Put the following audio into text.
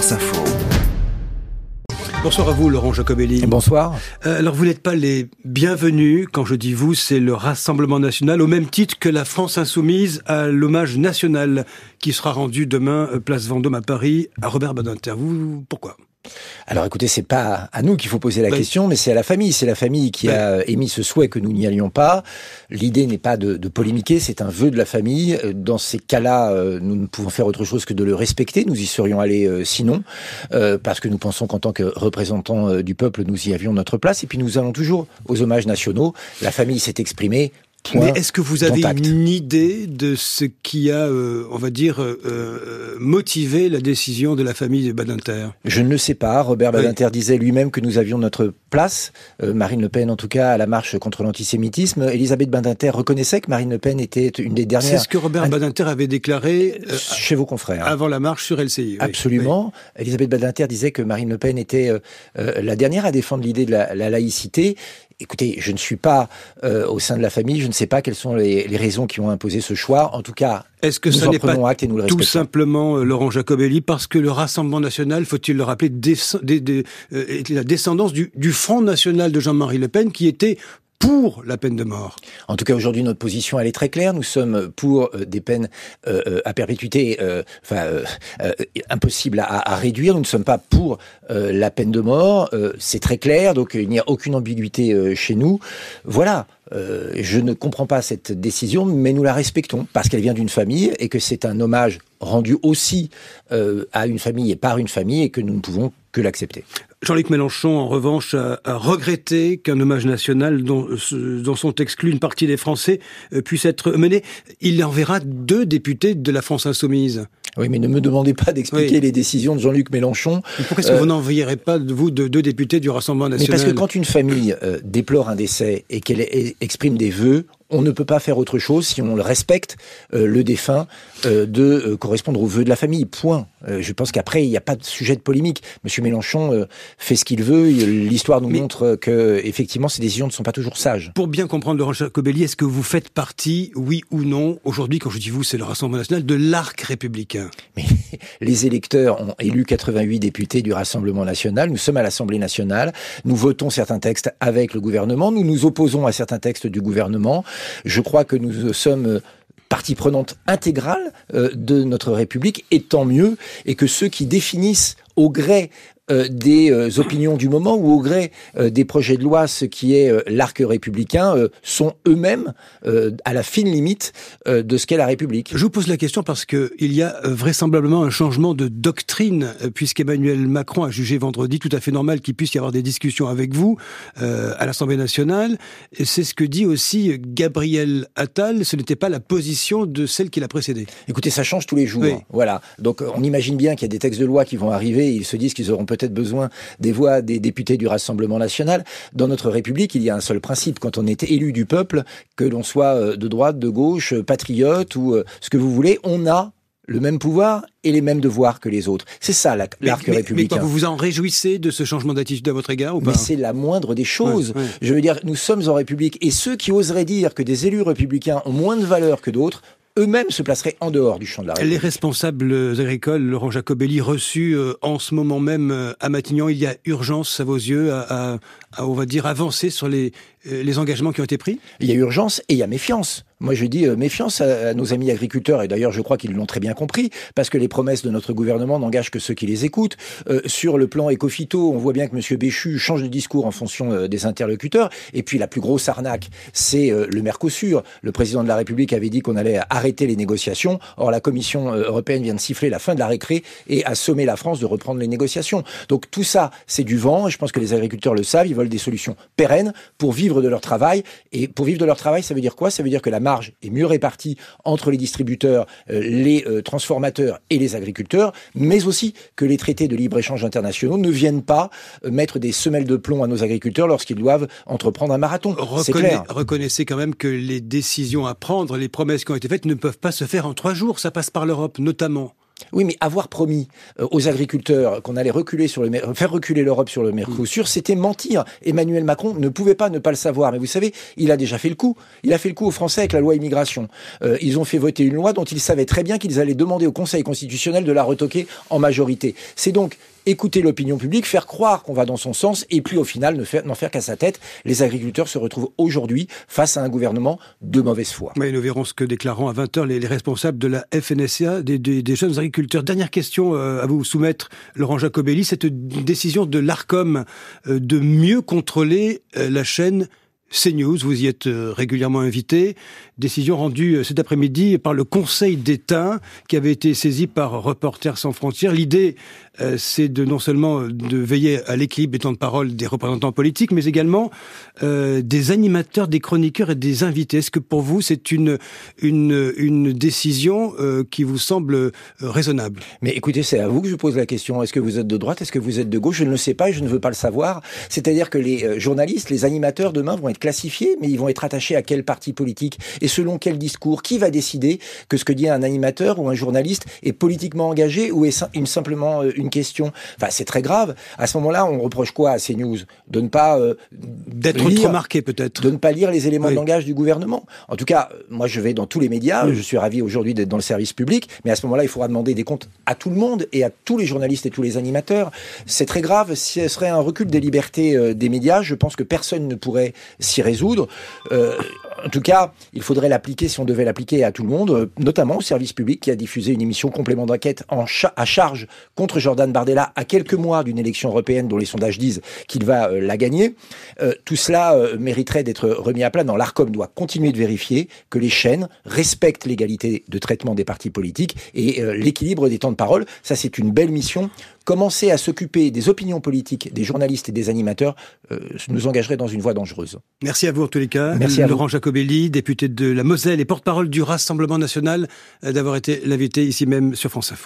Info. Bonsoir à vous, Laurent Jacobelli. Bonsoir. Euh, alors, vous n'êtes pas les bienvenus. Quand je dis vous, c'est le Rassemblement national, au même titre que la France insoumise à l'hommage national qui sera rendu demain, euh, place Vendôme à Paris, à Robert Badinter. Vous, pourquoi? Alors écoutez, c'est pas à nous qu'il faut poser la question, mais c'est à la famille. C'est la famille qui a émis ce souhait que nous n'y allions pas. L'idée n'est pas de, de polémiquer, c'est un vœu de la famille. Dans ces cas-là, euh, nous ne pouvons faire autre chose que de le respecter. Nous y serions allés euh, sinon, euh, parce que nous pensons qu'en tant que représentants du peuple, nous y avions notre place. Et puis nous allons toujours aux hommages nationaux. La famille s'est exprimée. Mais est-ce que vous avez une idée de ce qui a, euh, on va dire, euh, euh, motivé la décision de la famille de Badinter? Je ne le sais pas. Robert Badinter disait lui-même que nous avions notre place, Marine Le Pen en tout cas, à la marche contre l'antisémitisme. Elisabeth Badinter reconnaissait que Marine Le Pen était une des dernières... C'est ce que Robert Badinter avait déclaré... chez vos confrères. Avant la marche sur LCI. Absolument. Elisabeth Badinter disait que Marine Le Pen était la dernière à défendre l'idée de la, la laïcité écoutez, je ne suis pas euh, au sein de la famille, je ne sais pas quelles sont les, raisons qui ont imposé ce choix. En tout cas, est-ce que ça n'est pas tout simplement euh, Laurent Jacobelli parce que le Rassemblement national, faut-il le rappeler, euh, est la descendance du, du Front national de Jean-Marie Le Pen qui était pour la peine de mort. En tout cas, aujourd'hui, notre position, elle est très claire. Nous sommes pour euh, des peines euh, euh, à perpétuité, enfin, impossibles à, réduire. Nous ne sommes pas pour la peine de mort. C'est très clair, donc il n'y a aucune ambiguïté chez nous. Voilà. je ne comprends pas cette décision, mais nous la respectons parce qu'elle vient d'une famille et que c'est un hommage rendu aussi à une famille et par une famille et que nous ne pouvons que l'accepter. Jean-Luc Mélenchon, en revanche, a, regretté qu'un hommage national dont, dont, sont exclus une partie des Français euh, puisse être mené. Il enverra deux députés de la France insoumise. Oui, mais ne me demandez pas d'expliquer les décisions de Jean-Luc Mélenchon. pourquoi est-ce que vous euh, n'enverrez pas, vous, de deux députés du Rassemblement national mais Parce que quand une famille euh, déplore un décès et qu'elle exprime des vœux, on ne peut pas faire autre chose si on le respecte, euh, le défunt, euh, de euh, correspondre aux vœux de la famille. Point. Je pense qu'après, il n'y a pas de sujet de polémique. Monsieur Mélenchon fait ce qu'il veut. L'histoire nous montre que, effectivement, ces décisions ne sont pas toujours sages. Pour bien comprendre, Laurent Jacobelli, est-ce que vous faites partie, oui ou non, aujourd'hui, quand je dis vous, c'est le Rassemblement national, de l'arc républicain? Mais les électeurs ont élu 88 députés du Rassemblement national. Nous sommes à l'Assemblée nationale. Nous votons certains textes avec le gouvernement. Nous nous opposons à certains textes du gouvernement. Je crois que nous sommes partie prenante intégrale euh, de notre République, et tant mieux, et que ceux qui définissent au gré euh, des euh, opinions du moment ou au gré euh, des projets de loi, ce qui est l'arc républicain, sont eux-mêmes à la fine limite de ce qu'est la République. Je vous pose la question parce que il y a vraisemblablement un changement de doctrine, puisqu'Emmanuel Macron a jugé vendredi tout à fait normal qu'il puisse y avoir des discussions avec vous à l'Assemblée nationale. Et c'est ce que dit aussi Gabriel Attal. Ce n'était pas la position de celle qui l'a précédée. Écoutez, ça change tous les jours. Voilà. Donc on imagine bien qu'il y a des textes de loi qui vont arriver. Ils se disent qu'ils auront peut peut-être besoin des voix des députés du Rassemblement national. Dans notre République, il y a un seul principe. Quand on est élu du peuple, que l'on soit euh, de droite, de gauche, euh, patriote ou euh, ce que vous voulez, on a le même pouvoir et les mêmes devoirs que les autres. C'est ça l'arc républicain. Mais vous vous en réjouissez de ce changement d'attitude à votre égard ou pas Mais c'est la moindre des choses. Je veux dire, nous sommes en République et ceux qui oseraient dire que des élus républicains ont moins de valeur que d'autres eux-mêmes se placeraient en dehors du champ de la République. Les responsables agricoles, Laurent Jacobelli, reçus euh, en ce moment même euh, à Matignon, il y a urgence, à vos yeux, à, on va dire, avancer sur les, les engagements qui ont été pris? Il y a urgence et il y a méfiance. Moi, je dis méfiance à, nos amis agriculteurs, et d'ailleurs, je crois qu'ils l'ont très bien compris, parce que les promesses de notre gouvernement n'engagent que ceux qui les écoutent. sur le plan écophyto, on voit bien que M. Béchu change de discours en fonction des interlocuteurs. Et puis, la plus grosse arnaque, c'est le Mercosur. Le président de la République avait dit qu'on allait arrêter les négociations. Or, la Commission euh, européenne vient de siffler la fin de la récré et a sommé la France de reprendre les négociations. Donc tout ça, c'est du vent. Et je pense que les agriculteurs le savent. Ils veulent des solutions pérennes pour vivre de leur travail. Et pour vivre de leur travail, ça veut dire quoi? Ça veut dire que la marge est mieux répartie entre les distributeurs, euh, les euh, transformateurs et les agriculteurs, mais aussi que les traités de libre-échange internationaux ne viennent pas mettre des semelles de plomb à nos agriculteurs lorsqu'ils doivent entreprendre un marathon. C'est clair. Reconnaissez quand même que les décisions à prendre, les promesses qui ont été faites ne peuvent pas se faire en trois jours. Ça passe par l'Europe, notamment. Oui, mais avoir promis euh, aux agriculteurs qu'on allait reculer sur le, faire reculer l'Europe sur le Mercosur, c'était mentir. Emmanuel Macron ne pouvait pas ne pas le savoir. Mais vous savez, il a déjà fait le coup. Il a fait le coup aux Français avec la loi immigration. Euh, ils ont fait voter une loi dont ils savaient très bien qu'ils allaient demander au Conseil constitutionnel de la retoquer en majorité. C'est donc écouter l'opinion publique, faire croire qu'on va dans son sens, et puis au final n'en faire, qu'à sa tête. Les agriculteurs se retrouvent aujourd'hui face à un gouvernement de mauvaise foi. Oui, nous verrons ce que déclareront à 20h les, responsables de la FNSA, des, jeunes agriculteurs. Dernière question euh, à vous soumettre, Laurent Jacobelli, cette décision de l'ARCOM euh, de mieux contrôler euh, la chaîne CNews, vous y êtes régulièrement invité. Décision rendue cet après-midi par le Conseil d'État qui avait été saisi par Reporters sans frontières. L'idée euh, c'est de non seulement de veiller à l'équilibre des temps de parole des représentants politiques, mais également euh, des animateurs, des chroniqueurs et des invités. Est-ce que pour vous, c'est une, une, une décision euh, qui vous semble raisonnable? Mais écoutez, c'est à vous que je pose la question. Est-ce que vous êtes de droite? Est-ce que vous êtes de gauche? Je ne le sais pas et je ne veux pas le savoir. C'est-à-dire que les journalistes, les animateurs demain vont être classifiés, mais ils vont être attachés à quel parti politique et selon quel discours Qui va décider que ce que dit un animateur ou un journaliste est politiquement engagé ou est une, simplement une question? Enfin, c'est très grave. À ce moment-là, on reproche quoi à CNews De ne pas euh, d'être trop marqué peut-être, de ne pas lire les éléments de langage du gouvernement. En tout cas, moi, je vais dans tous les médias. Je suis ravi aujourd'hui d'être dans le service public, mais à ce moment-là, il faudra demander des comptes à tout le monde et à tous les journalistes et tous les animateurs. C'est très grave. Si ce serait un recul des libertés euh, des médias, je pense que personne ne pourrait s'y résoudre. Euh, en tout cas, il faudrait l'appliquer si on devait l'appliquer à tout le monde, euh, notamment au service public qui a diffusé une émission complément d'enquête en à charge contre Jordan Bardella à quelques mois d'une élection européenne dont les sondages disent qu'il va euh, la gagner. Tout cela mériterait d'être remis à plat. Dans l'Arcom doit continuer de vérifier que les chaînes respectent l'égalité de traitement des partis politiques et l'équilibre des temps de parole. Ça, c'est une belle mission commencer à s'occuper des opinions politiques des journalistes et des animateurs euh, nous engagerait dans une voie dangereuse. Merci à vous en tous les cas. Merci à Laurent Jacobelli, député de la Moselle et porte-parole du Rassemblement national, euh, d'avoir été l'invité ici même sur France Info.